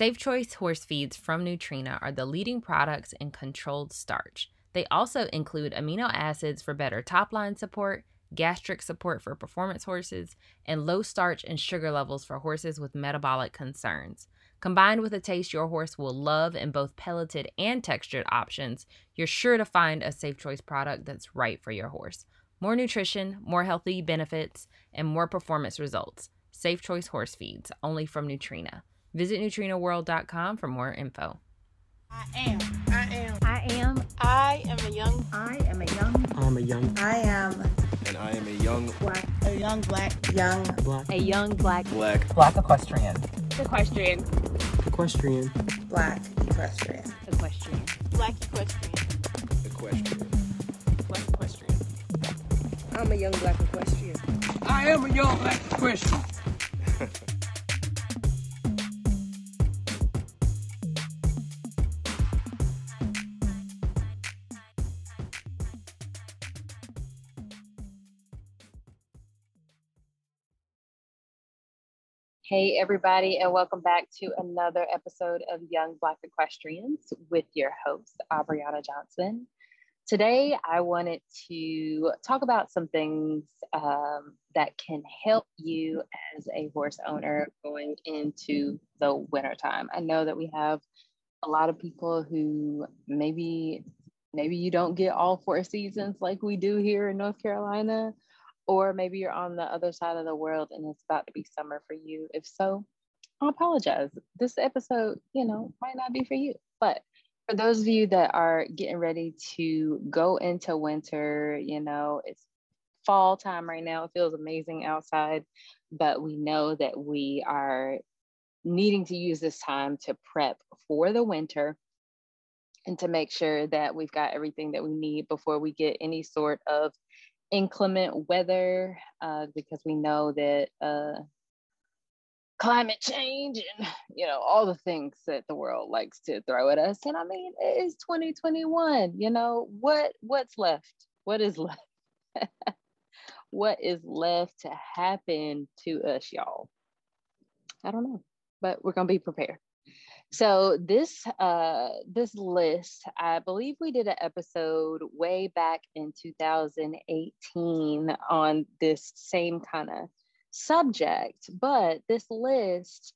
Safe Choice horse feeds from Nutrena are the leading products in controlled starch. They also include amino acids for better top line support, gastric support for performance horses, and low starch and sugar levels for horses with metabolic concerns. Combined with a taste your horse will love in both pelleted and textured options, you're sure to find a Safe Choice product that's right for your horse. More nutrition, more healthy benefits, and more performance results. Safe Choice Horse Feeds, only from Nutrena. Visit NutrenaWorld.com for more info. I am. I am. I am. I am a young. I am a young. I'm a young I am and I am a young Black. A young black. young black A young black black Black equestrian. equestrian. equestrian black equestrian. Equestrian. Black equestrian. equestrian. Black equestrian. I'm a young black equestrian. I am a young black equestrian. Hey, everybody, and welcome back to another episode of Young Black Equestrians with your host, Aubriana Johnson. Today, I wanted to talk about some things um, that can help you as a horse owner going into the wintertime. I know that we have a lot of people who maybe maybe you don't get all four seasons like we do here in North Carolina or maybe you're on the other side of the world and it's about to be summer for you. If so, I apologize. This episode, you know, might not be for you. But for those of you that are getting ready to go into winter, you know, it's fall time right now. It feels amazing outside, but we know that we are needing to use this time to prep for the winter and to make sure that we've got everything that we need before we get any sort of inclement weather uh, because we know that uh, climate change and you know all the things that the world likes to throw at us. And i mean it is 2021 you know what what's left? What is left? What is left to happen to us y'all? I don't know but we're gonna be prepared so this uh this list, I believe we did an episode way back in 2018 on this same kind of subject, but this list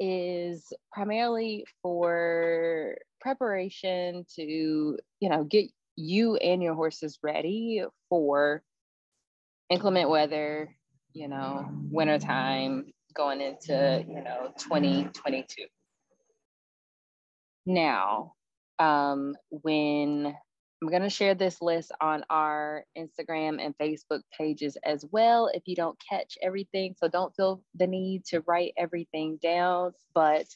is primarily for preparation to, you know, get you and your horses ready for inclement weather, you know, wintertime going into, you know, 2022. Now, um, when I'm going to share this list on our Instagram and Facebook pages as well. If you don't catch everything, so don't feel the need to write everything down. But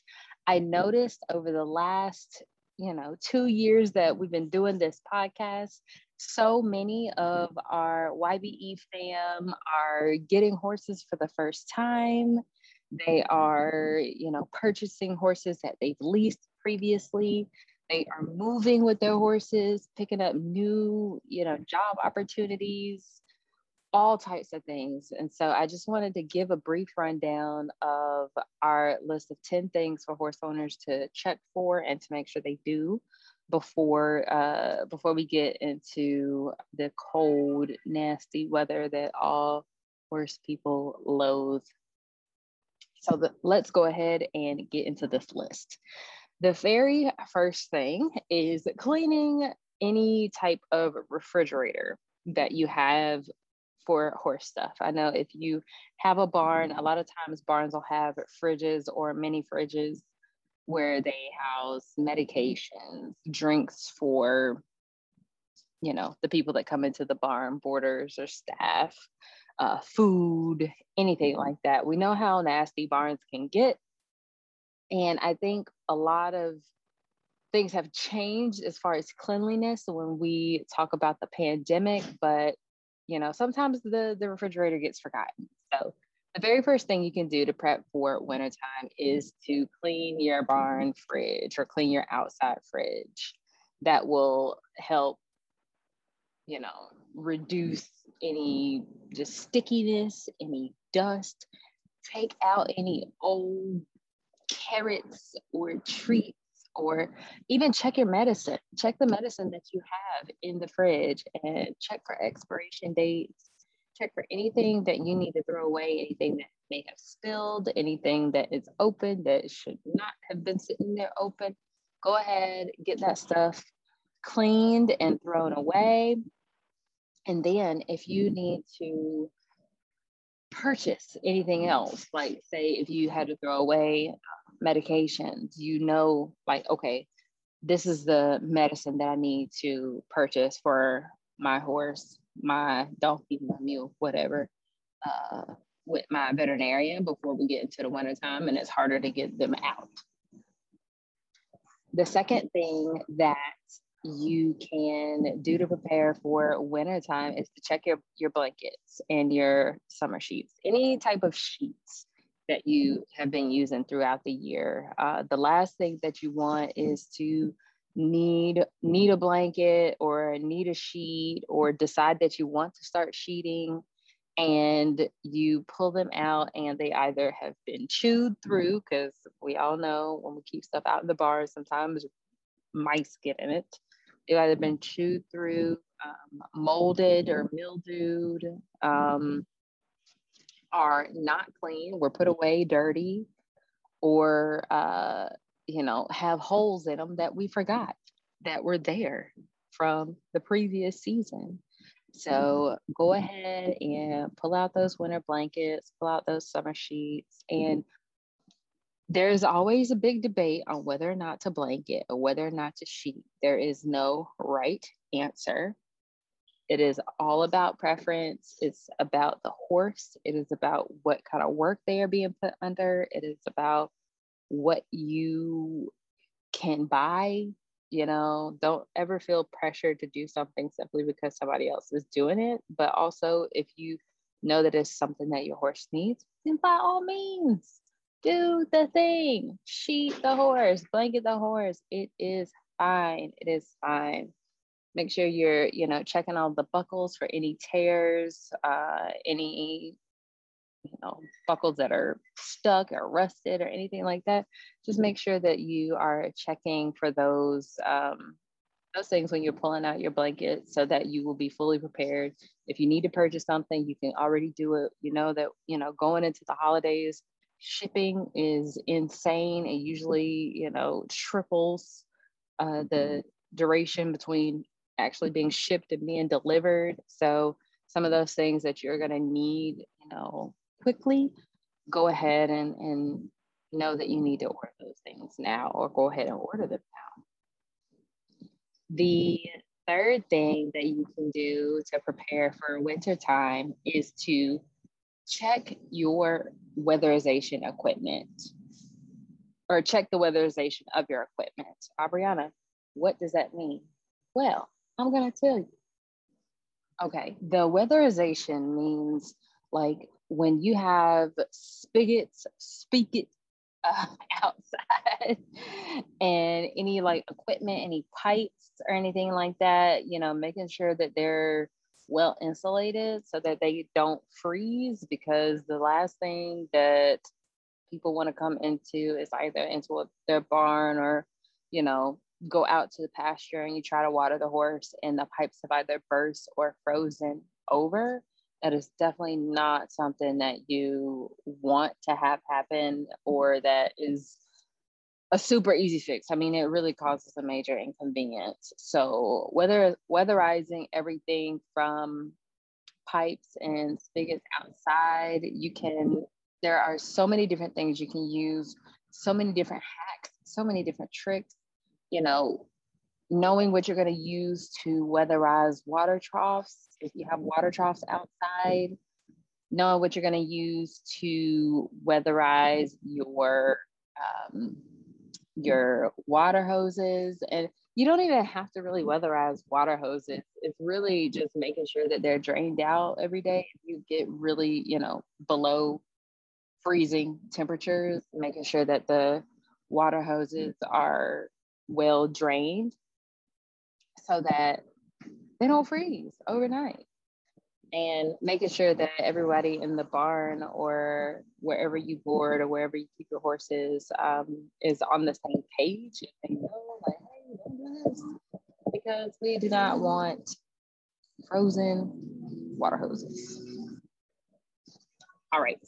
I noticed over the last, you know, two years that we've been doing this podcast, so many of our YBE fam are getting horses for the first time. They are, you know, purchasing horses that they've leased previously. They are moving with their horses, picking up new, you know, job opportunities, all types of things. And so I just wanted to give a brief rundown of our list of 10 things for horse owners to check for and to make sure they do before uh, before we get into the cold, nasty weather that all horse people loathe. So the, let's go ahead and get into this list. The very first thing is cleaning any type of refrigerator that you have for horse stuff. I know if you have a barn, a lot of times barns will have fridges or mini fridges where they house medications, drinks for you know the people that come into the barn, boarders or staff, uh, food, anything like that. We know how nasty barns can get. And I think a lot of things have changed as far as cleanliness when we talk about the pandemic, but you know, sometimes the, the refrigerator gets forgotten. So the very first thing you can do to prep for wintertime is to clean your barn fridge or clean your outside fridge. That will help, you know, reduce any just stickiness, any dust, take out any old carrots or treats or even check your medicine. Check the medicine that you have in the fridge and check for expiration dates. Check for anything that you need to throw away, anything that may have spilled, anything that is open that should not have been sitting there open. Go ahead, get that stuff cleaned and thrown away. And then if you need to purchase anything else, like say if you had to throw away medications, you know, like, okay, this is the medicine that I need to purchase for my horse, my donkey, my mule, whatever, uh, with my veterinarian before we get into the wintertime and it's harder to get them out. The second thing that you can do to prepare for wintertime is to check your, your blankets and your summer sheets, any type of sheets that you have been using throughout the year. Uh, the last thing that you want is to need need a blanket or need a sheet or decide that you want to start sheeting and you pull them out and they either have been chewed through because we all know when we keep stuff out in the bars sometimes mice get in it they've either been chewed through um, molded or mildewed um, are not clean, were put away dirty, or uh, you know have holes in them that we forgot that were there from the previous season. So go ahead and pull out those winter blankets, pull out those summer sheets, and there's always a big debate on whether or not to blanket or whether or not to sheet. There is no right answer. It is all about preference. It's about the horse. It is about what kind of work they are being put under. It is about what you can buy. You know, don't ever feel pressured to do something simply because somebody else is doing it. But also, if you know that it's something that your horse needs, then by all means, do the thing. Sheet the horse, blanket the horse. It is fine. It is fine make sure you're you know checking all the buckles for any tears uh, any you know buckles that are stuck or rusted or anything like that. Just make sure that you are checking for those um, those things when you're pulling out your blanket so that you will be fully prepared. If you need to purchase something you can already do it. You know that you know going into the holidays shipping is insane. It usually you know triples uh, the duration between actually being mm-hmm. shipped and being delivered. So some of those things that you're going to need, you know, quickly, go ahead and, and know that you need to order those things now or go ahead and order them now. The third thing that you can do to prepare for winter time is to check your weatherization equipment or check the weatherization of your equipment. Aubriana, what does that mean? Well, I'm going to tell you. Okay, the weatherization means like when you have spigots, spigot uh, outside and any like equipment, any pipes or anything like that, you know, making sure that they're well insulated so that they don't freeze because the last thing that people want to come into is either into a, their barn or, you know, go out to the pasture and you try to water the horse and the pipes have either burst or frozen over, that is definitely not something that you want to have happen or that is a super easy fix. I mean, it really causes a major inconvenience. So whether weatherizing everything from pipes and spigots outside, you can, there are so many different things you can use, so many different hacks, so many different tricks you know, knowing what you're going to use to weatherize water troughs, if you have water troughs outside, knowing what you're going to use to weatherize your um, your water hoses. And you don't even have to really weatherize water hoses. It's really just making sure that they're drained out every day. You get really you know below freezing temperatures making sure that the water hoses are well drained so that they don't freeze overnight. and making sure that everybody in the barn or wherever you board or wherever you keep your horses um, is on the same page and know like hey this because we do not want frozen water hoses all right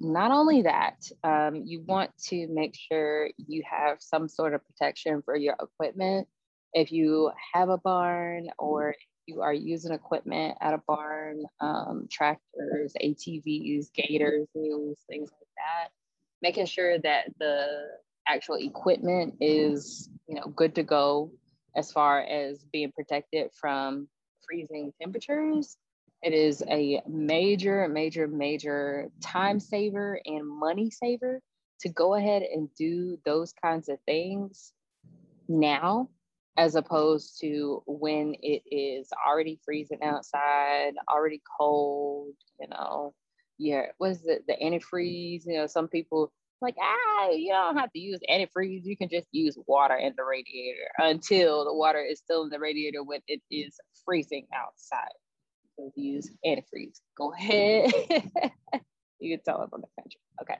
not only that um, you want to make sure you have some sort of protection for your equipment if you have a barn or you are using equipment at a barn, um, tractors, ATVs, gators, mules, things like that, making sure that the actual equipment is, you know, good to go as far as being protected from freezing temperatures. It is a major, major, major time saver and money saver to go ahead and do those kinds of things now as opposed to when it is already freezing outside, already cold, you know. Yeah, what is it? The antifreeze, you know, some people like, ah, you don't have to use antifreeze. You can just use water in the radiator until the water is still in the radiator when it is freezing outside. Use antifreeze. Go ahead. you can tell I'm from the country. Okay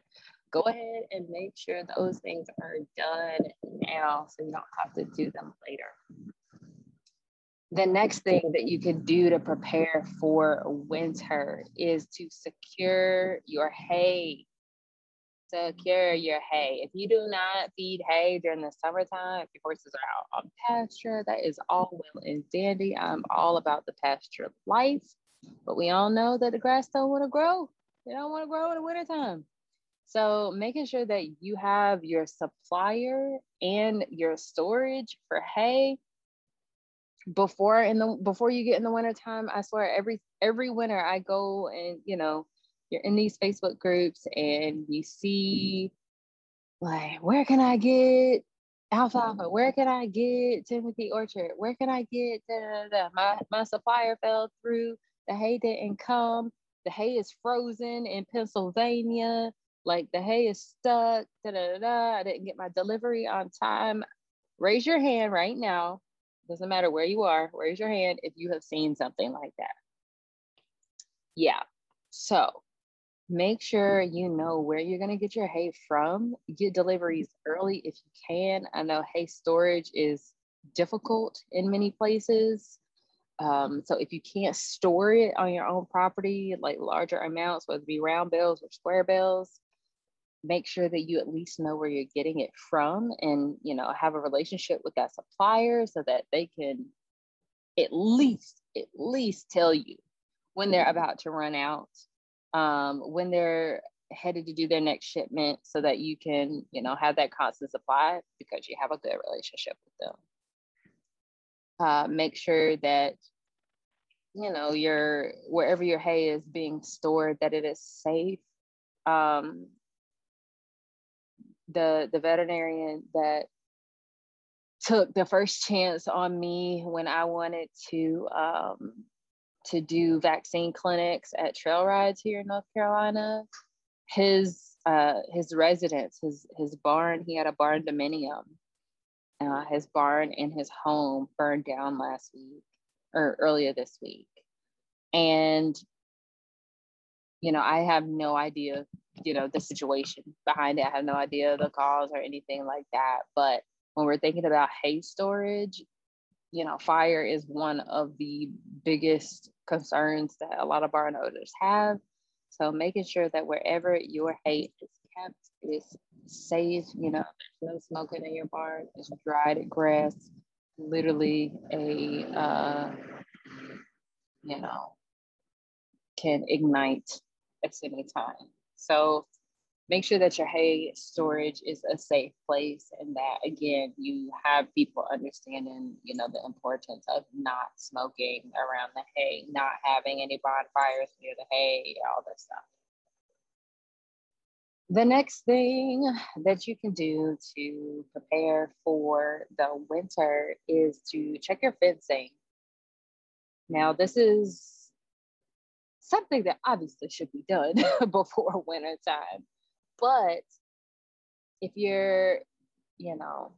go ahead and make sure those things are done now so you don't have to do them later. The next thing that you can do to prepare for winter is to secure your hay. Secure your hay. If you do not feed hay during the summertime, if your horses are out on pasture, that is all well and dandy. I'm all about the pasture life, but we all know that the grass don't want to grow. They don't want to grow in the wintertime. So making sure that you have your supplier and your storage for hay before in the before you get in the wintertime, I swear every every winter I go and you know, you're in these Facebook groups and you see like where can I get alfalfa? Where can I get Timothy Orchard? Where can I get da, da, da. my my supplier fell through, the hay didn't come, the hay is frozen in Pennsylvania like the hay is stuck, da, da, da, da. I didn't get my delivery on time. Raise your hand right now. Doesn't matter where you are, raise your hand if you have seen something like that. Yeah. So make sure you know where you're going to get your hay from. Get deliveries early if you can. I know hay storage is difficult in many places. Um, so if you can't store it on your own property, like larger amounts, whether it be round bales or square bales, make sure that you at least know where you're getting it from and you know have a relationship with that supplier so that they can at least at least tell you when they're about to run out um, when they're headed to do their next shipment so that you can you know have that constant supply because you have a good relationship with them. Uh, make sure that you know your wherever your hay is being stored that it is safe. Um, the the veterinarian that took the first chance on me when I wanted to um, to do vaccine clinics at trail rides here in North Carolina. His uh, his residence, his his barn, he had a barn dominium. Uh, his barn and his home burned down last week or earlier this week, and you know I have no idea you know the situation behind it. I have no idea the cause or anything like that. But when we're thinking about hay storage, you know, fire is one of the biggest concerns that a lot of barn owners have. So making sure that wherever your hay is kept is safe, you know, there's no smoking in your barn, it's dried grass, literally a uh, you know, can ignite at any time. So make sure that your hay storage is a safe place and that again you have people understanding you know the importance of not smoking around the hay not having any bonfires near the hay all this stuff the next thing that you can do to prepare for the winter is to check your fencing now this is something that obviously should be done before winter time. But if you're, you know,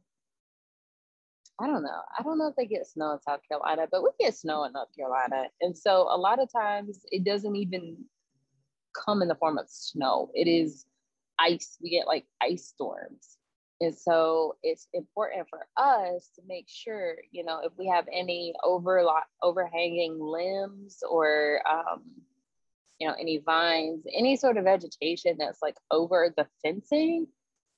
I don't know. I don't know if they get snow in South Carolina, but we get snow in North Carolina. And so a lot of times it doesn't even come in the form of snow. It is ice. We get like ice storms. And so it's important for us to make sure, you know, if we have any over overhanging limbs or, um, you know, any vines, any sort of vegetation that's like over the fencing,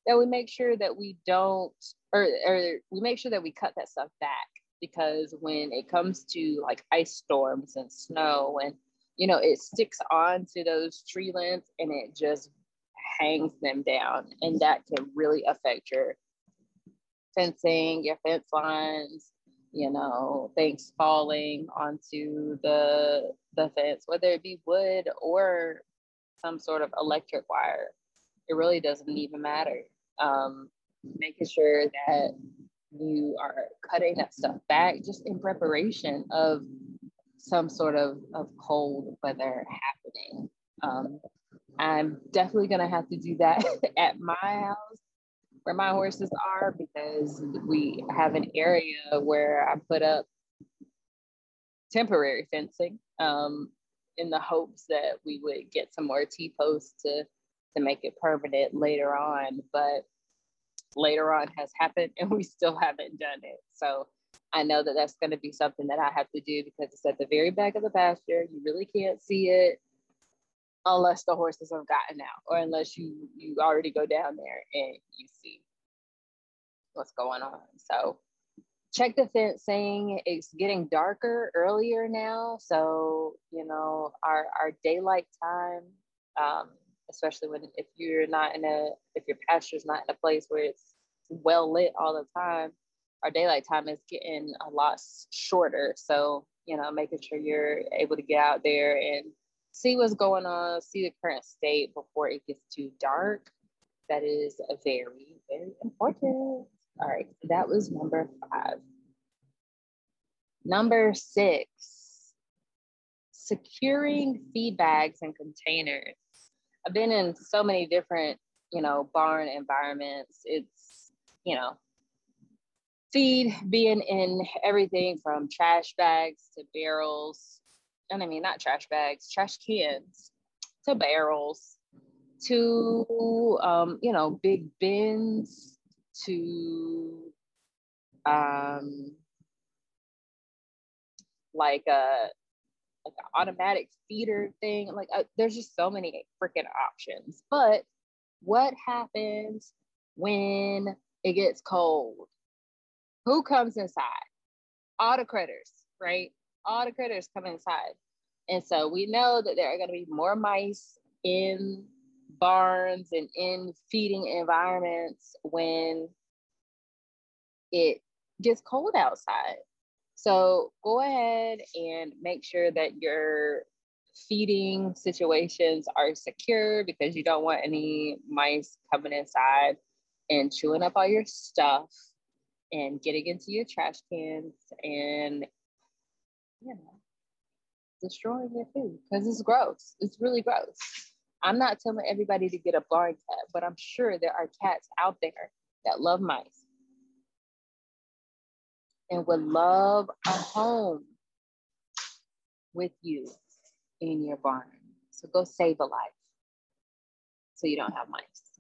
that we make sure that we don't, or, or we make sure that we cut that stuff back. Because when it comes to like ice storms and snow and you know it sticks onto those tree limbs and it just hangs them down. And that can really affect your fencing your fence lines you know things falling onto the the fence whether it be wood or some sort of electric wire it really doesn't even matter. Um, making sure that you are cutting that stuff back just in preparation of some sort of, of cold weather happening. Um, I'm definitely gonna have to do that at my house where my horses are because we have an area where I put up temporary fencing um, in the hopes that we would get some more T posts to to make it permanent later on. But later on has happened and we still haven't done it. So I know that that's going to be something that I have to do because it's at the very back of the pasture. You really can't see it unless the horses have gotten out or unless you you already go down there and you see what's going on. So check the fencing it's getting darker earlier now. So you know our our daylight time um, especially when if you're not in a if your pasture's not in a place where it's well lit all the time our daylight time is getting a lot shorter. So you know making sure you're able to get out there and see what's going on, see the current state before it gets too dark. That is very, very important. All right, that was number five. Number six, securing feed bags and containers. I've been in so many different, you know, barn environments. It's, you know, feed being in everything from trash bags to barrels and I mean not trash bags, trash cans to barrels to um, you know big bins to um, like a like an automatic feeder thing. Like uh, there's just so many freaking options. But what happens when it gets cold? Who comes inside? All the critters, right? All the critters come inside. And so we know that there are going to be more mice in barns and in feeding environments when it gets cold outside. So go ahead and make sure that your feeding situations are secure because you don't want any mice coming inside and chewing up all your stuff and getting into your trash cans and you know, destroying your food because it's gross. It's really gross. I'm not telling everybody to get a barn cat, but I'm sure there are cats out there that love mice and would love a home with you in your barn. So go save a life so you don't have mice.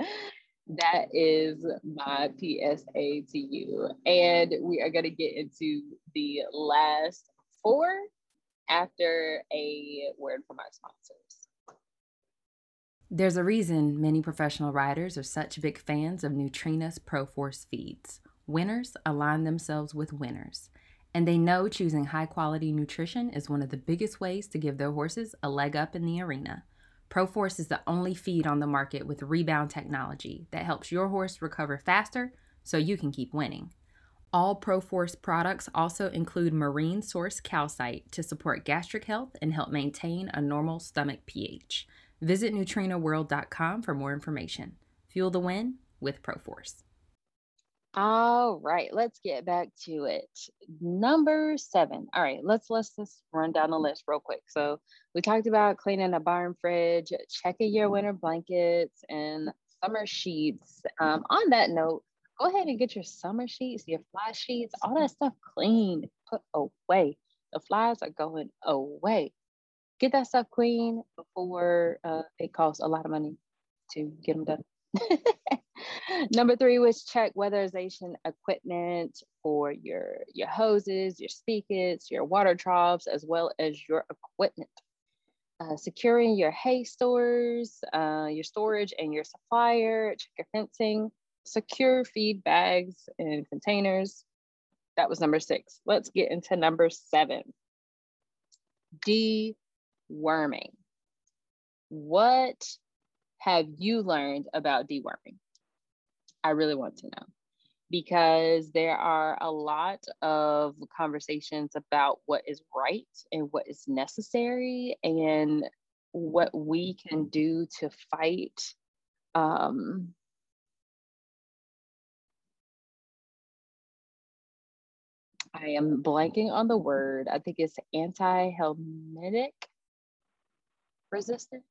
that is my PSA to you. And we are going to get into the last four after a word from our sponsors. There's a reason many professional riders are such big fans of Nutrena's ProForce feeds. Winners align themselves with winners, and they know choosing high quality nutrition is one of the biggest ways to give their horses a leg up in the arena. ProForce is the only feed on the market with rebound technology that helps your horse recover faster so you can keep winning. All ProForce products also include marine source calcite to support gastric health and help maintain a normal stomach pH. Visit nutrenaworld.com for more information. Fuel the win with ProForce. All right, let's get back to it. Number seven. All right, let's let's just run down the list real quick. So we talked about cleaning a barn fridge, checking your winter blankets and summer sheets. Um, on that note, go ahead and get your summer sheets, your fly sheets, all that stuff cleaned, put away. The flies are going away. Get that stuff clean before uh, it costs a lot of money to get them done. Number three was check weatherization equipment for your, your hoses, your spigots, your water troughs, as well as your equipment. Uh, securing your hay stores, uh, your storage and your supplier, check your fencing, secure feed bags and containers. That was number six. Let's get into number seven. Deworming. What have you learned about deworming? I really want to know because there are a lot of conversations about what is right and what is necessary and what we can do to fight um, I am blanking on the word. I think it's anti-helmintic resistance.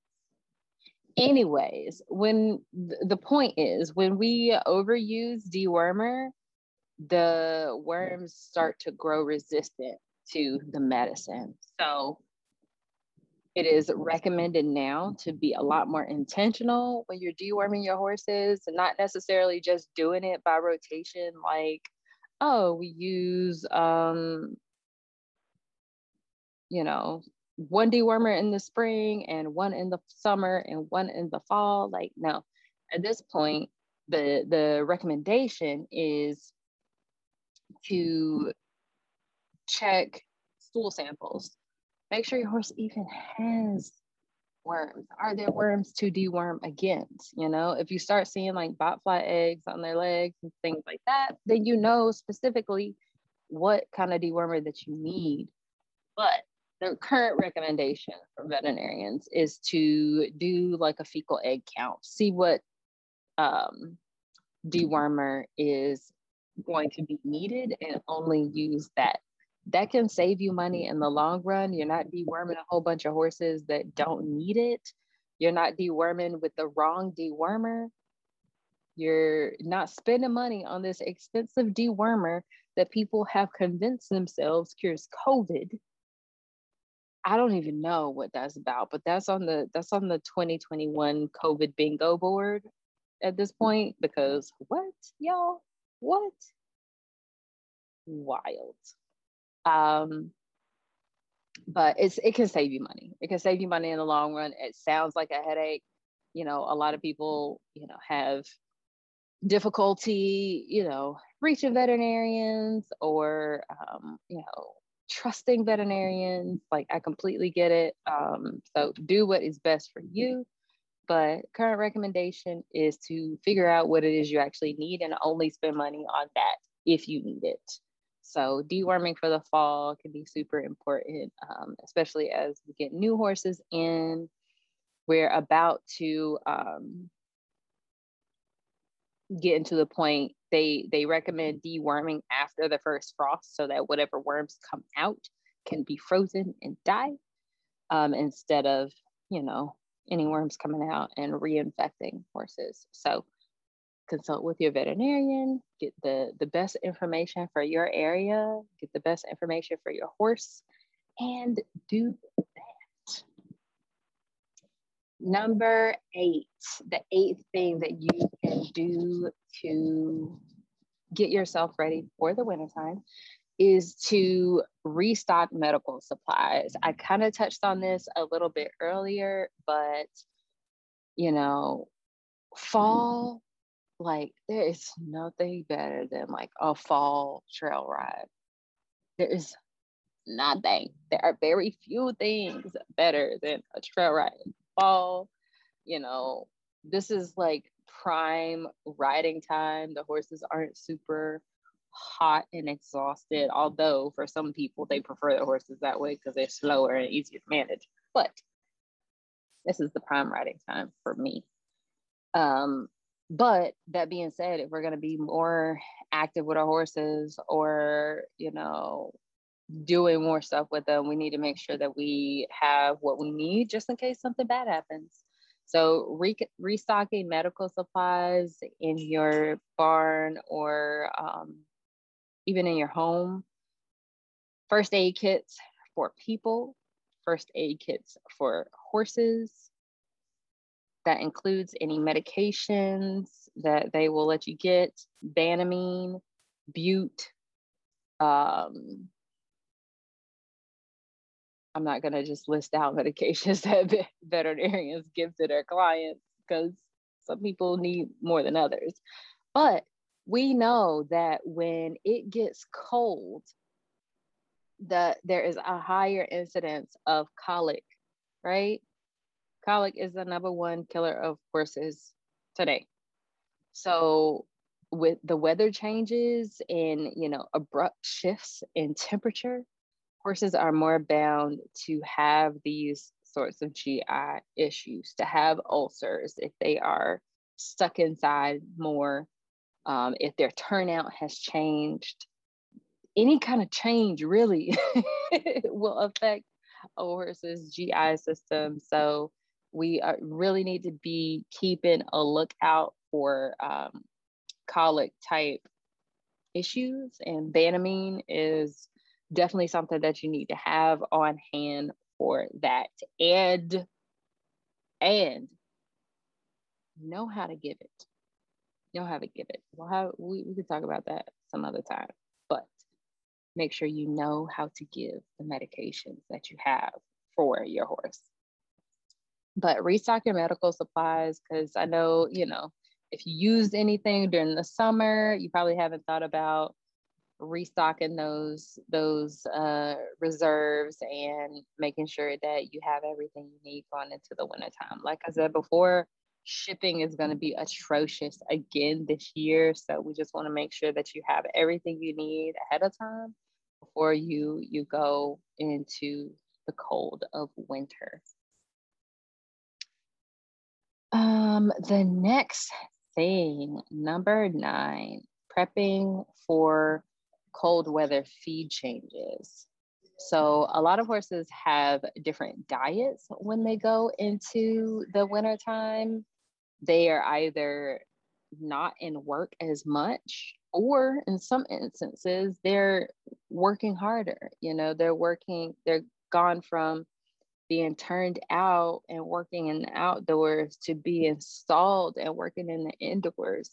Anyways, when the point is when we overuse dewormer, the worms start to grow resistant to the medicine. So it is recommended now to be a lot more intentional when you're deworming your horses, and not necessarily just doing it by rotation like oh, we use, um, you know, one dewormer in the spring and one in the summer and one in the fall. Like, no, at this point, the the recommendation is to check stool samples. Make sure your horse even has worms? Are there worms to deworm against? You know, if you start seeing like botfly eggs on their legs and things like that, then you know specifically what kind of dewormer that you need. But the current recommendation for veterinarians is to do like a fecal egg count, see what um, dewormer is going to be needed and only use that that can save you money in the long run. You're not deworming a whole bunch of horses that don't need it. You're not deworming with the wrong dewormer. You're not spending money on this expensive dewormer that people have convinced themselves cures COVID. I don't even know what that's about, but that's on the that's on the 2021 COVID bingo board at this point because what y'all what wild um, but it's it can save you money. It can save you money in the long run. It sounds like a headache. You know, a lot of people, you know, have difficulty, you know, reaching veterinarians or um, you know, trusting veterinarians. Like I completely get it. Um, so do what is best for you. But current recommendation is to figure out what it is you actually need and only spend money on that if you need it. So deworming for the fall can be super important, um, especially as we get new horses in. We're about to um, get into the point they they recommend deworming after the first frost so that whatever worms come out can be frozen and die um, instead of you know any worms coming out and reinfecting horses. So consult with your veterinarian, get the, the best information for your area, get the best information for your horse, and do that. Number eight, the eighth thing that you can do to get yourself ready for the wintertime is to restock medical supplies. I kind of touched on this a little bit earlier, but you know, fall like there is nothing better than like a fall trail ride. There is nothing. There are very few things better than a trail ride in fall. You know, this is like prime riding time. The horses aren't super hot and exhausted, although for some people they prefer the horses that way because they're slower and easier to manage. But this is the prime riding time for me. Um, but that being said if we're going to be more active with our horses or you know doing more stuff with them we need to make sure that we have what we need just in case something bad happens So re- restocking medical supplies in your barn or um, even in your home, first aid kits for people, first aid kits for horses. That includes any medications that they will let you get, Banamine, Bute. Um, I'm not going to just list out medications that veterinarians give to their clients because some people need more than others. But we know that when it gets cold, that there is a higher incidence of colic, right? Colic is the number one killer of horses today. So with the weather changes and you know abrupt shifts in temperature, horses are more bound to have these sorts of GI issues, to have ulcers if they are stuck inside more, um, if their turnout has changed, any kind of change really will affect a horse's GI system. So we uh, really need to be keeping a lookout for um, colic type issues, and Banamine is definitely something that you need to have on hand for that. And and know how to give it. Know how to give it. We'll have we, we can talk about that some other time but make sure you know how to give the medications that you have for your horse. But restock your medical supplies because I know, you know, if you used anything during the summer, you probably haven't thought about restocking those those uh, reserves and making sure that you have everything you need going into the wintertime. Like I said before, shipping is going to be atrocious again this year. So we just want to make sure that you have everything you need ahead of time before you you go into the cold of winter. Um, the next thing, number nine, prepping for cold weather feed changes. So a lot of horses have different diets when they go into the winter time. They are either not in work as much or in some instances they're working harder you know they're working they're gone from being turned out and working in the outdoors to be installed and working in the indoors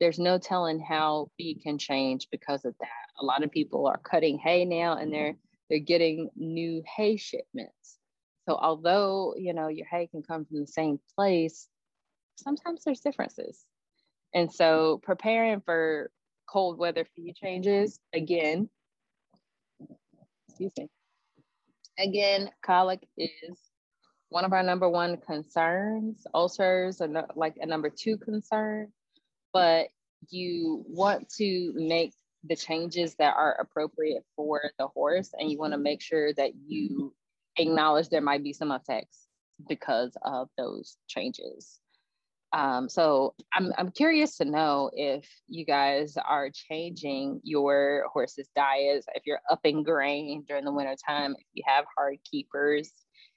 there's no telling how feed can change because of that. A lot of people are cutting hay now and they're they're getting new hay shipments. So although you know your hay can come from the same place sometimes there's differences. And so preparing for cold weather feed changes, again, excuse me, again, colic is one of our number one concerns. Ulcers are like a number two concern, but you want to make the changes that are appropriate for the horse and you want to make sure that you acknowledge there might be some effects because of those changes. Um, so I'm, I'm curious to know if you guys are changing your horse's diets, if you're upping grain during the wintertime, if you have hard keepers,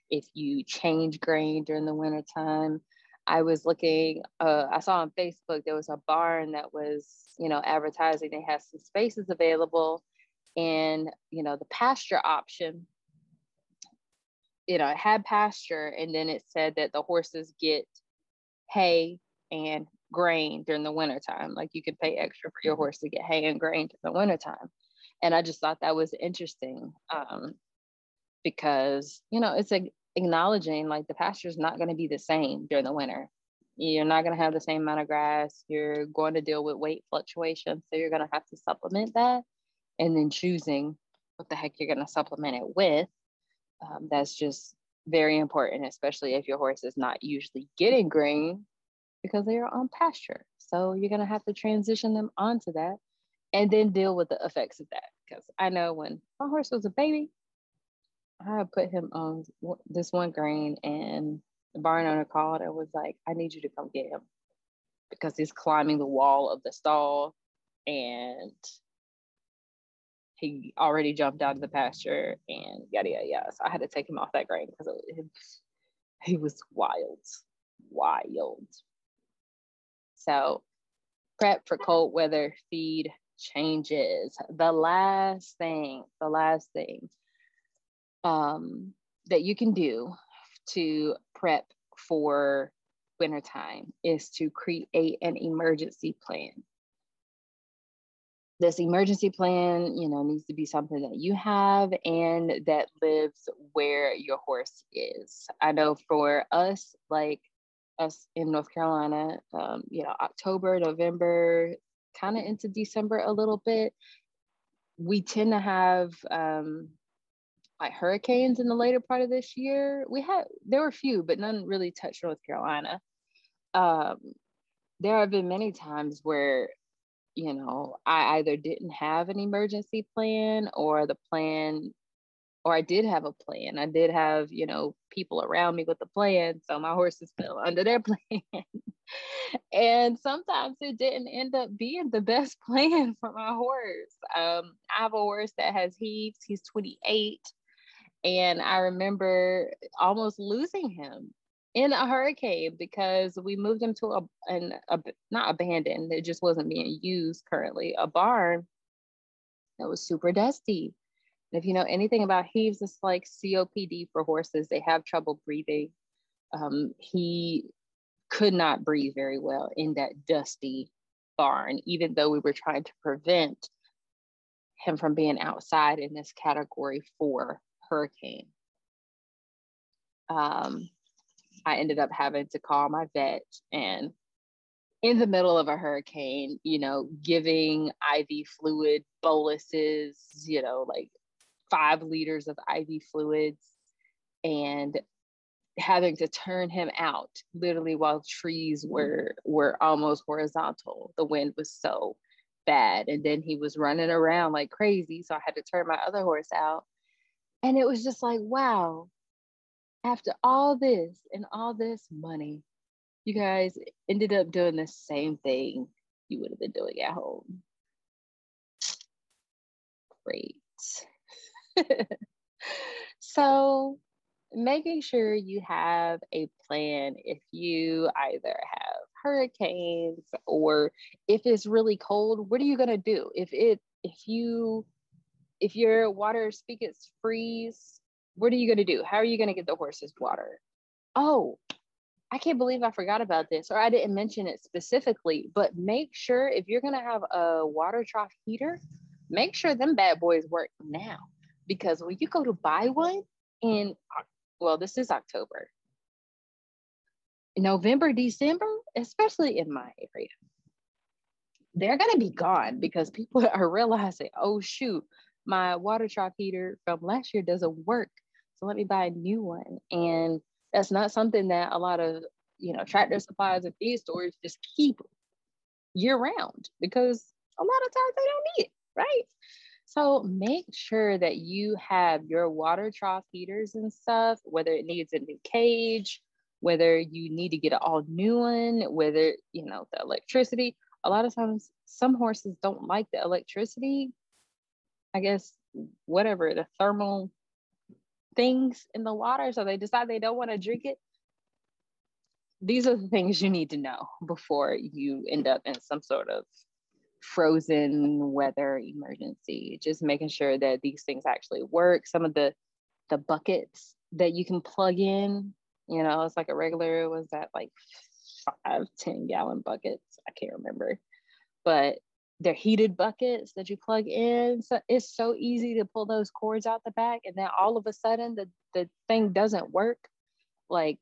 if you change grain during the wintertime. I was looking, uh, I saw on Facebook there was a barn that was, you know, advertising they had some spaces available and, you know, the pasture option, you know, it had pasture and then it said that the horses get hay and grain during the wintertime. Like you could pay extra for your horse to get hay and grain during the wintertime. And I just thought that was interesting um, because, you know, it's a, acknowledging like the pasture is not going to be the same during the winter. You're not going to have the same amount of grass. You're going to deal with weight fluctuations. So you're going to have to supplement that and then choosing what the heck you're going to supplement it with. Um, that's just very important, especially if your horse is not usually getting grain because they are on pasture. So you're going to have to transition them onto that and then deal with the effects of that. Because I know when my horse was a baby, I put him on this one grain and the barn owner called and was like, I need you to come get him because he's climbing the wall of the stall and he already jumped out of the pasture and yada yada yada. So I had to take him off that grain because he was wild. wild. So prep for cold weather feed changes. The last thing, the last thing um, that you can do to prep for wintertime is to create an emergency plan. This emergency plan, you know, needs to be something that you have and that lives where your horse is. I know for us, like us in North Carolina, um, you know, October, November, kind of into December a little bit, we tend to have um, like hurricanes in the later part of this year. We had there were a few, but none really touched North Carolina. Um, there have been many times where you know I either didn't have an emergency plan or the plan or I did have a plan. I did have, you know, people around me with a plan. So my horses fell under their plan. and sometimes it didn't end up being the best plan for my horse. Um, I have a horse that has heaves. He's 28. And I remember almost losing him in a hurricane because we moved him to a, an, a not abandoned, it just wasn't being used currently, a barn that was super dusty if you know anything about heaves, it's like COPD for horses. They have trouble breathing. Um, he could not breathe very well in that dusty barn, even though we were trying to prevent him from being outside in this category four hurricane. Um, I ended up having to call my vet and in the middle of a hurricane, you know, giving IV fluid boluses, you know, like five liters of IV fluids and having to turn him out literally while trees were were almost horizontal the wind was so bad and then he was running around like crazy so i had to turn my other horse out and it was just like wow after all this and all this money you guys ended up doing the same thing you would have been doing at home. Great. So making sure you have a plan if you either have hurricanes or if it's really cold what are you going to do? If it if you if your water spigots freeze what are you going to do? How are you going to get the horses water? Oh i can't believe i forgot about this or i didn't mention it specifically but make sure if you're going to have a water trough heater make sure them bad boys work now because when you go to buy one in well this is october. November december especially in my area they're going to be gone because people are realizing oh shoot my water trough heater from last year doesn't work so let me buy a new one and that's not something that a lot of you know tractor supplies and feed stores just keep year round because a lot of times they don't need it right so make sure that you have your water trough heaters and stuff, whether it needs a new cage, whether you need to get an all new one, whether, you know, the electricity. A lot of times some horses don't like the electricity. I guess whatever the thermal things in the water. So they decide they don't want to drink it. These are the things you need to know before you end up in some sort of frozen weather emergency just making sure that these things actually work some of the the buckets that you can plug in you know it's like a regular was that like five ten gallon buckets i can't remember but they're heated buckets that you plug in. So it's so easy to pull those cords out the back and then all of a sudden the, the thing doesn't work. Like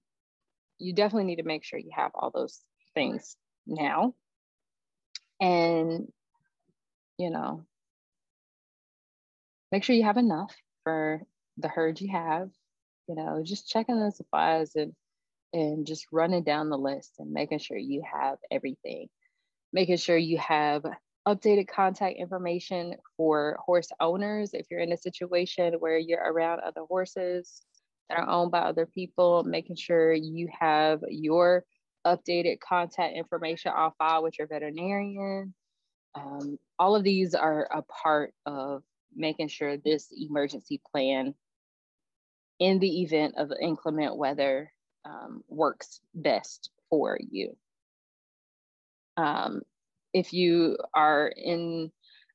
you definitely need to make sure you have all those things now. And you know make sure you have enough for the herd you have you know just checking the supplies and and just running down the list and making sure you have everything. Making sure you have updated contact information for horse owners if you're in a situation where you're around other horses that are owned by other people making sure you have your updated contact information on file with your veterinarian. Um, all of these are a part of making sure this emergency plan in the event of inclement weather um, works best for you. Um, if you are in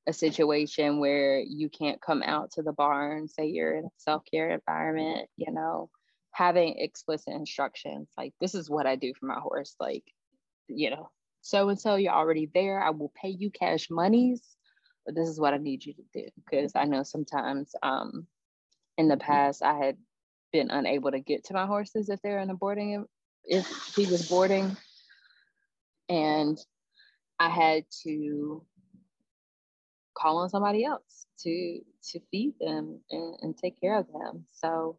a situation where you can't come out to the barn, say you're in a self care environment, you know, having explicit instructions like, this is what I do for my horse, like, you know, so and so, you're already there. I will pay you cash monies, but this is what I need you to do. Because I know sometimes um, in the past, I had been unable to get to my horses if they're in a boarding, if he was boarding. And I had to call on somebody else to to feed them and, and take care of them. So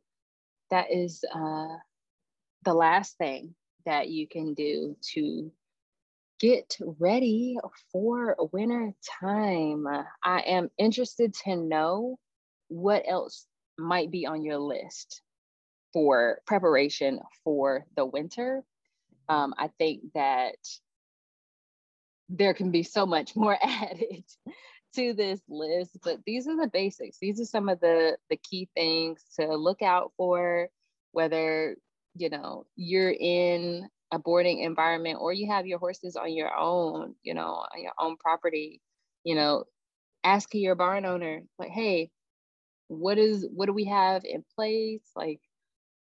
that is uh, the last thing that you can do to get ready for winter time. I am interested to know what else might be on your list for preparation for the winter. Um, I think that there can be so much more added to this list, but these are the basics. These are some of the the key things to look out for, whether you know you're in a boarding environment or you have your horses on your own, you know, on your own property, you know, asking your barn owner, like, hey, what is what do we have in place? Like,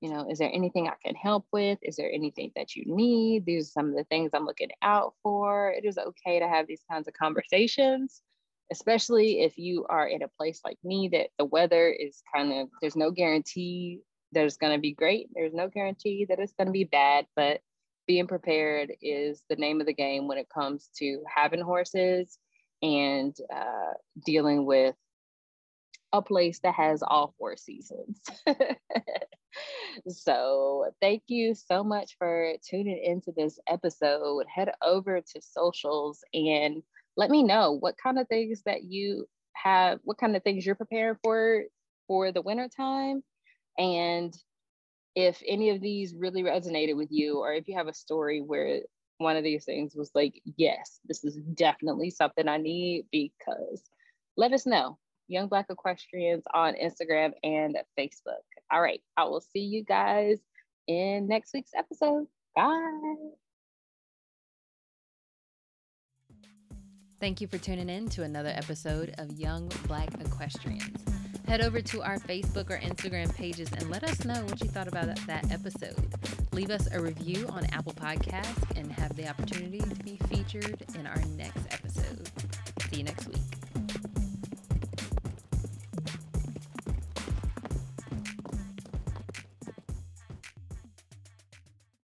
you know, is there anything I can help with? Is there anything that you need? These are some of the things I'm looking out for. It is okay to have these kinds of conversations, especially if you are in a place like me that the weather is kind of, there's no guarantee that it's going to be great. There's no guarantee that it's going to be bad, but being prepared is the name of the game when it comes to having horses and uh, dealing with a place that has all four seasons. so, thank you so much for tuning into this episode. Head over to socials and let me know what kind of things that you have, what kind of things you're preparing for for the winter time and if any of these really resonated with you, or if you have a story where one of these things was like, yes, this is definitely something I need, because let us know. Young Black Equestrians on Instagram and Facebook. All right, I will see you guys in next week's episode. Bye. Thank you for tuning in to another episode of Young Black Equestrians. Head over to our Facebook or Instagram pages and let us know what you thought about that episode. Leave us a review on Apple Podcasts and have the opportunity to be featured in our next